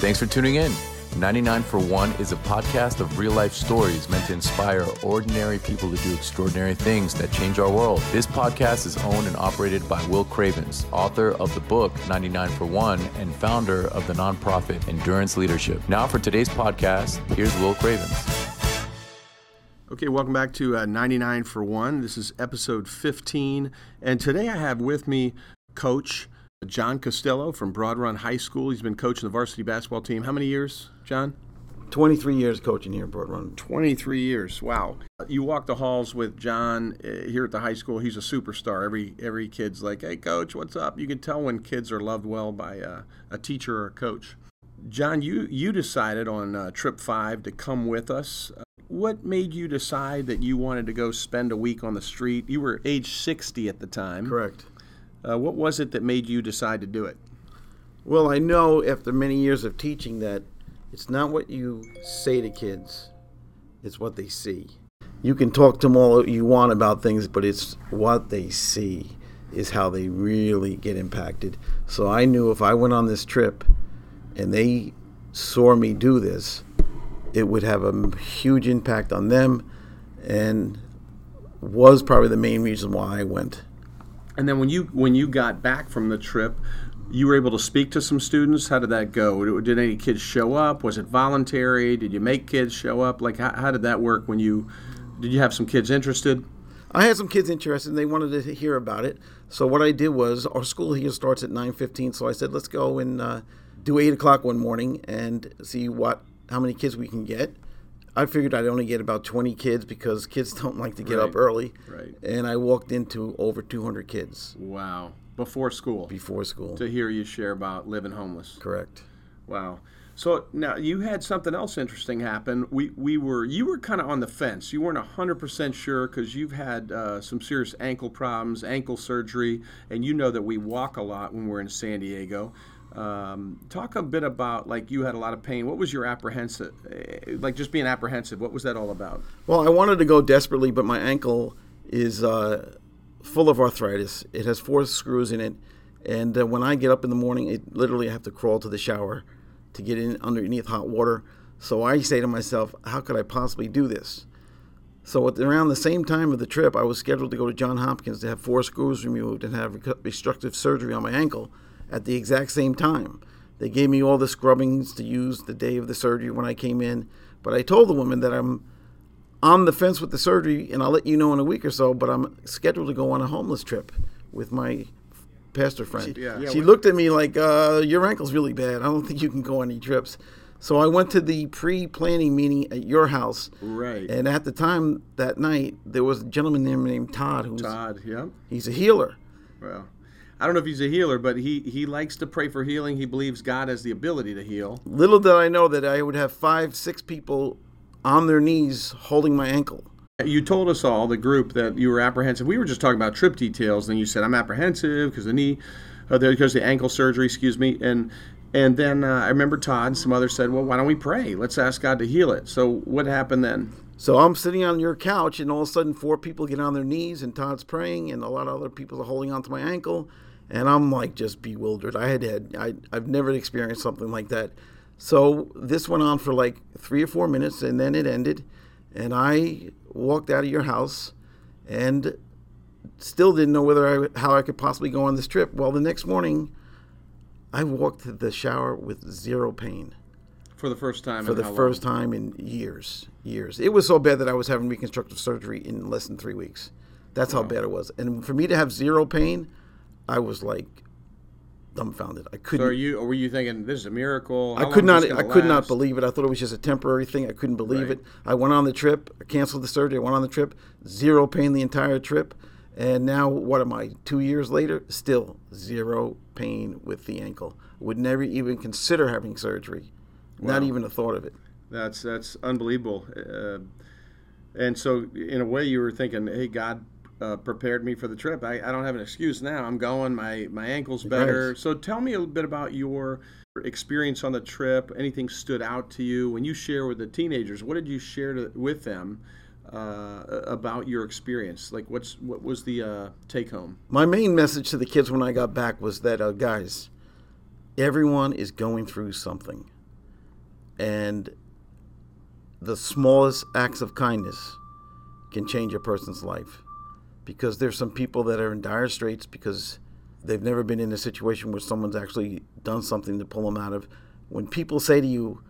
Thanks for tuning in. 99 for 1 is a podcast of real life stories meant to inspire ordinary people to do extraordinary things that change our world. This podcast is owned and operated by Will Cravens, author of the book 99 for 1 and founder of the nonprofit Endurance Leadership. Now, for today's podcast, here's Will Cravens. Okay, welcome back to uh, 99 for 1. This is episode 15. And today I have with me Coach John Costello from Broad Run High School. He's been coaching the varsity basketball team. How many years, John? 23 years coaching here at Broad Run. 23 years. Wow. You walk the halls with John uh, here at the high school. He's a superstar. Every every kid's like, "Hey, coach, what's up?" You can tell when kids are loved well by uh, a teacher or a coach. John, you you decided on uh, trip five to come with us. What made you decide that you wanted to go spend a week on the street? You were age 60 at the time. Correct. Uh, what was it that made you decide to do it? Well, I know after many years of teaching that it's not what you say to kids, it's what they see. You can talk to them all you want about things, but it's what they see is how they really get impacted. So I knew if I went on this trip and they saw me do this, it would have a huge impact on them and was probably the main reason why I went. And then when you when you got back from the trip, you were able to speak to some students. How did that go? Did any kids show up? Was it voluntary? Did you make kids show up? Like how, how did that work when you did you have some kids interested? I had some kids interested and they wanted to hear about it. So what I did was our school here starts at 9:15. So I said let's go and uh, do eight o'clock one morning and see what how many kids we can get. I figured I'd only get about 20 kids because kids don't like to get Right. up early. Right. And I walked into over 200 kids Wow. Before school. before school. to hear you share about living homeless. Correct. Wow. So now you had something else interesting happen. We we were you were kind of on the fence. You weren't hundred percent sure because you've had uh, some serious ankle problems, ankle surgery, and you know that we walk a lot when we're in San Diego. Um, talk a bit about like you had a lot of pain. What was your apprehensive, eh, like just being apprehensive? What was that all about? Well, I wanted to go desperately, but my ankle is uh, full of arthritis. It has four screws in it, and uh, when I get up in the morning, it literally I have to crawl to the shower to get in underneath hot water. So I say to myself, how could I possibly do this? So at around the same time of the trip, I was scheduled to go to John Hopkins to have four screws removed and have reco- reconstructive surgery on my ankle at the exact same time. They gave me all the scrubbings to use the day of the surgery when I came in, but I told the woman that I'm on the fence with the surgery and I'll let you know in a week or so, but I'm scheduled to go on a homeless trip with my pastor friend. Yeah. Yeah, she looked at me like, uh, Your ankle's really bad. I don't think you can go on any trips. So I went to the pre planning meeting at your house. Right. And at the time that night, there was a gentleman there named Todd who's Todd. Yeah. he's a healer. Well, I don't know if he's a healer, but he he likes to pray for healing. He believes God has the ability to heal. Little did I know that I would have five, six people on their knees holding my ankle. You told us all, the group, that you were apprehensive. We were just talking about trip details, and you said I'm apprehensive because the knee, uh, because the ankle surgery, excuse me, and and then uh, I remember Todd and some others said, well, why don't we pray? Let's ask God to heal it. So what happened then? So I'm sitting on your couch, and all of a sudden, four people get on their knees, and Todd's praying, and a lot of other people are holding onto my ankle, and I'm like just bewildered. I had had I I've never experienced something like that. So this went on for like three or four minutes, and then it ended, and I walked out of your house, and still didn't know whether I how I could possibly go on this trip. Well, the next morning, I walked to the shower with zero pain For the first time. for the first long? time in years. Years. It was so bad that I was having reconstructive surgery in less than three weeks. That's how bad it was. And for me to have zero pain, I was like dumbfounded. I couldn't. are you? Or were you thinking this is a miracle? How I could not. I gonna could not believe it. I thought it was just a temporary thing. I couldn't believe Right. it. I went on the trip. I canceled the surgery. I went on the trip. Zero pain the entire trip. And now, what am I? Two years later, still zero pain with the ankle. Would never even consider having surgery. Not even a thought of it. That's that's unbelievable. Uh, and so, in a way, you were thinking, "Hey, God uh, prepared me for the trip. I, I don't have an excuse now. I'm going. My my ankle's better." Right. So, tell me a little bit about your experience on the trip. Anything stood out to you when you share with the teenagers? What did you share to, with them uh, about your experience? Like, what's what was the uh, take home? My main message to the kids when I got back was that, uh, guys, everyone is going through something. And the smallest acts of kindness can change a person's life because there's some people that are in dire straits because they've never been in a situation where someone's actually done something to pull them out of. When people say to you,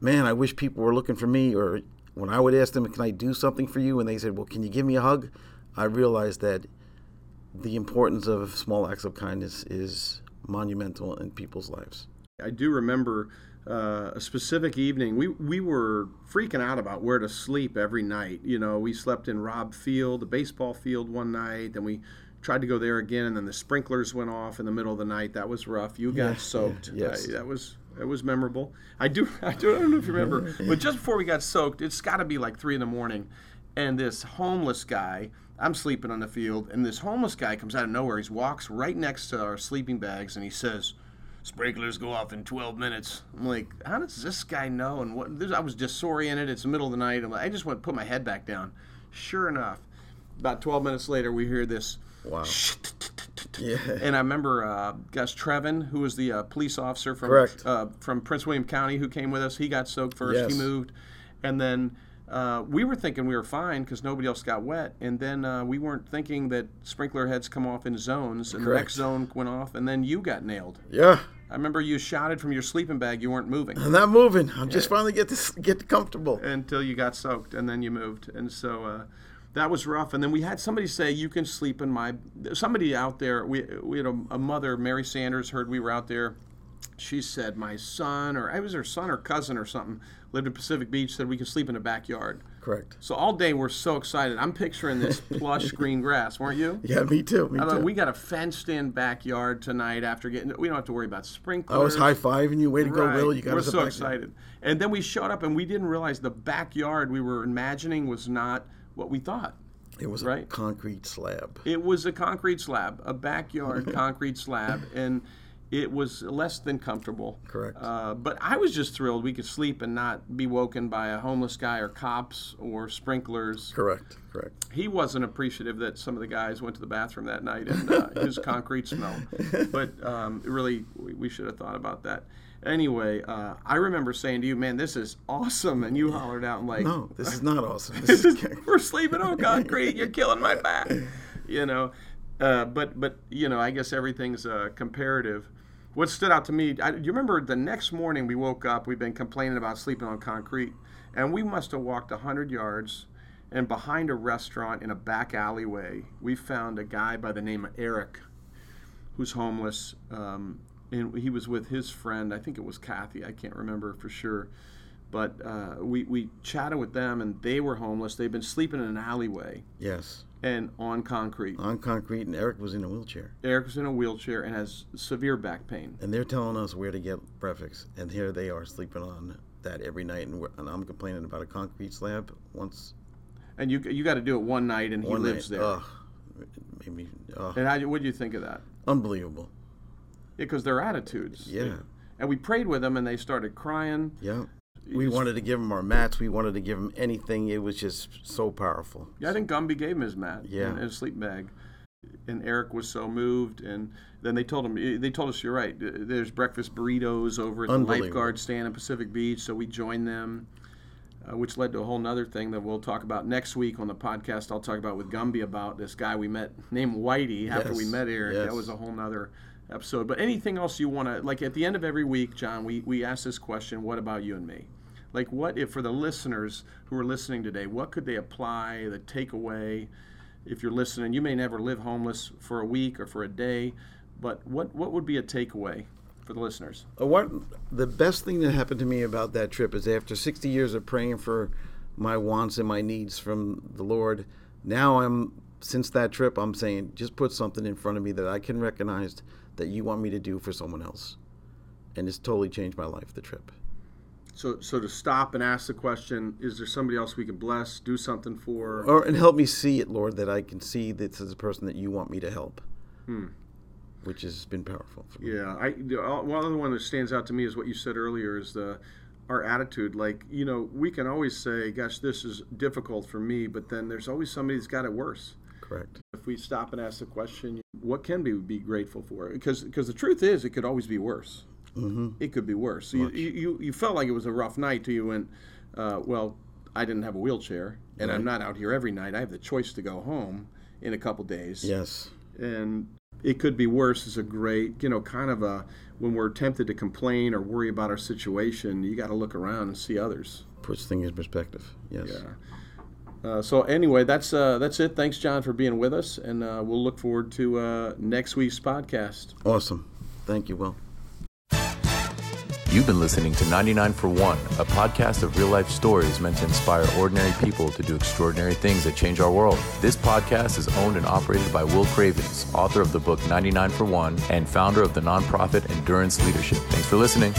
"Man, I wish people were looking for me," or when I would ask them, "Can I do something for you?" and they said, "Well, can you give me a hug?" I realized that the importance of small acts of kindness is monumental in people's lives. I do remember uh, a specific evening. We we were freaking out about where to sleep every night. You know, we slept in Robb Field, the baseball field, one night. Then we tried to go there again, and then the sprinklers went off in the middle of the night. That was rough. You got Yeah, soaked. yeah, yes. I- that was that was memorable. I do I do I don't know if you remember, but just before we got soaked, it's got to be like three in the morning, and this homeless guy. I'm sleeping on the field, and this homeless guy comes out of nowhere. He walks right next to our sleeping bags, and he says, "Sprinklers go off in 12 minutes." I'm like, "How does this guy know?" And what? This, I was disoriented. It's the middle of the night. I'm like, I just went to put my head back down. Sure enough, about 12 minutes later, we hear this. Wow. Yeah. And I remember uh, Gus Trevin, who was the uh, police officer from Correct. Uh, from Prince William County, who came with us. He got soaked first. He Yes. moved, and then uh, we were thinking we were fine because nobody else got wet. And then uh, we weren't thinking that sprinkler heads come off in zones, and the next zone went off, and then you got nailed. Yeah. I remember you shouted from your sleeping bag you weren't moving I'm not moving. I'm just finally get to get comfortable. until you got soaked, and then you moved. And so uh, that was rough. And then we had somebody say, "You can sleep in my." Somebody out there. We we had a, a mother, Mary Sanders, heard we were out there. She said, "My son, or I was her son or cousin or something, lived in Pacific Beach. Said we could sleep in the backyard." Correct. So all day we're so excited. I'm picturing this plush green grass, weren't you? Yeah, me too. Me I too. we got a fenced-in backyard tonight. After getting, we don't have to worry about sprinklers. Oh, I was high fiving you. Way to go, Will. You got We're us a so excited. And then we showed up and we didn't realize the backyard we were imagining was not what we thought. It was a concrete slab. It was a concrete slab, a backyard concrete slab, and it was less than comfortable. Correct. Uh, but I was just thrilled we could sleep and not be woken by a homeless guy or cops or sprinklers. Correct. Correct. He wasn't appreciative that some of the guys went to the bathroom that night and uh, his concrete smell. But um, really, we, should have thought about that. Anyway, uh, I remember saying to you, "Man, this is awesome," and you hollered out like, No, this is not awesome. This is we're sleeping on concrete. You're killing my back. You know, uh, but but you know, I guess everything's uh, comparative. What stood out to me, I, you remember the next morning we woke up. We've been complaining about sleeping on concrete, and we must have walked hundred yards. And behind a restaurant in a back alleyway, we found a guy by the name of Eric, who's homeless. Um, and he was with his friend. I think it was Kathy. I can't remember for sure. But uh, we, we chatted with them, and they were homeless. They'd been sleeping in an alleyway yes, and on concrete. on concrete, and Eric was in a wheelchair. Eric was in a wheelchair and has severe back pain. And they're telling us where to get breakfast, and here they are sleeping on that every night, and, and I'm complaining about a concrete slab once And you you got to do it one night, and he one lives night. there. Ugh, made me ugh, And how what do you think of that? unbelievable. Because their attitudes. Yeah, And we prayed with them, and they started crying. yeah. We wanted to give him our mats. We wanted to give him anything. It was just so powerful. Yeah, I think Gumby gave him his mat Yeah. and his sleep bag. And Eric was so moved, and then they told him. They told us you're right. There's breakfast burritos over at the lifeguard stand in Pacific Beach, so we joined them, uh, which led to a whole nother thing that we'll talk about next week on the podcast. I'll talk about with Gumby about this guy we met named Whitey after we met Eric. That was a whole nother episode. But anything else you want to like at the end of every week, John? We we ask this question: What about you and me? Like, what if for the listeners who are listening today, what could they apply, the takeaway? If you're listening, you may never live homeless for a week or for a day, but what, what would be a takeaway for the listeners? Uh, What the best thing that happened to me about that trip is after 60 years of praying for my wants and my needs from the Lord, now I'm since that trip I'm saying just put something in front of me that I can recognize that you want me to do for someone else. And it's totally changed my life the trip. So, so to stop and ask the question, is there somebody else we can bless, do something for? Or and help me see it, Lord, that I can see this is a person that you want me to help. Which has been powerful for me. Yeah, I the- uh, one other one that stands out to me is what you said earlier is the our attitude. Like you know, we can always say, "Gosh, this is difficult for me," but then there's always somebody that's got it worse. Correct. If we stop and ask the question, what can we be grateful for? Because because the truth is, it could always be worse. Mm-hmm. it could be worse. So you, you, you felt like it was a rough night till you went, uh, well, I didn't have a wheelchair, and right. I'm not out here every night. I have the choice to go home in a couple days. Yes. And it could be worse is a great, you know, kind of a when we're tempted to complain or worry about our situation, you got to look around and see others. Puts things in perspective. Yes. Yeah. Uh, so anyway, that's uh, that's it. Thanks, John, for being with us, and uh, we'll look forward to uh, next week's podcast. Awesome. Thank you, Will. You've been listening to 99 for One, a podcast of real life stories meant to inspire ordinary people to do extraordinary things that change our world. This podcast is owned and operated by Will Cravens, author of the book 99 for One and founder of the nonprofit Endurance Leadership. Thanks for listening.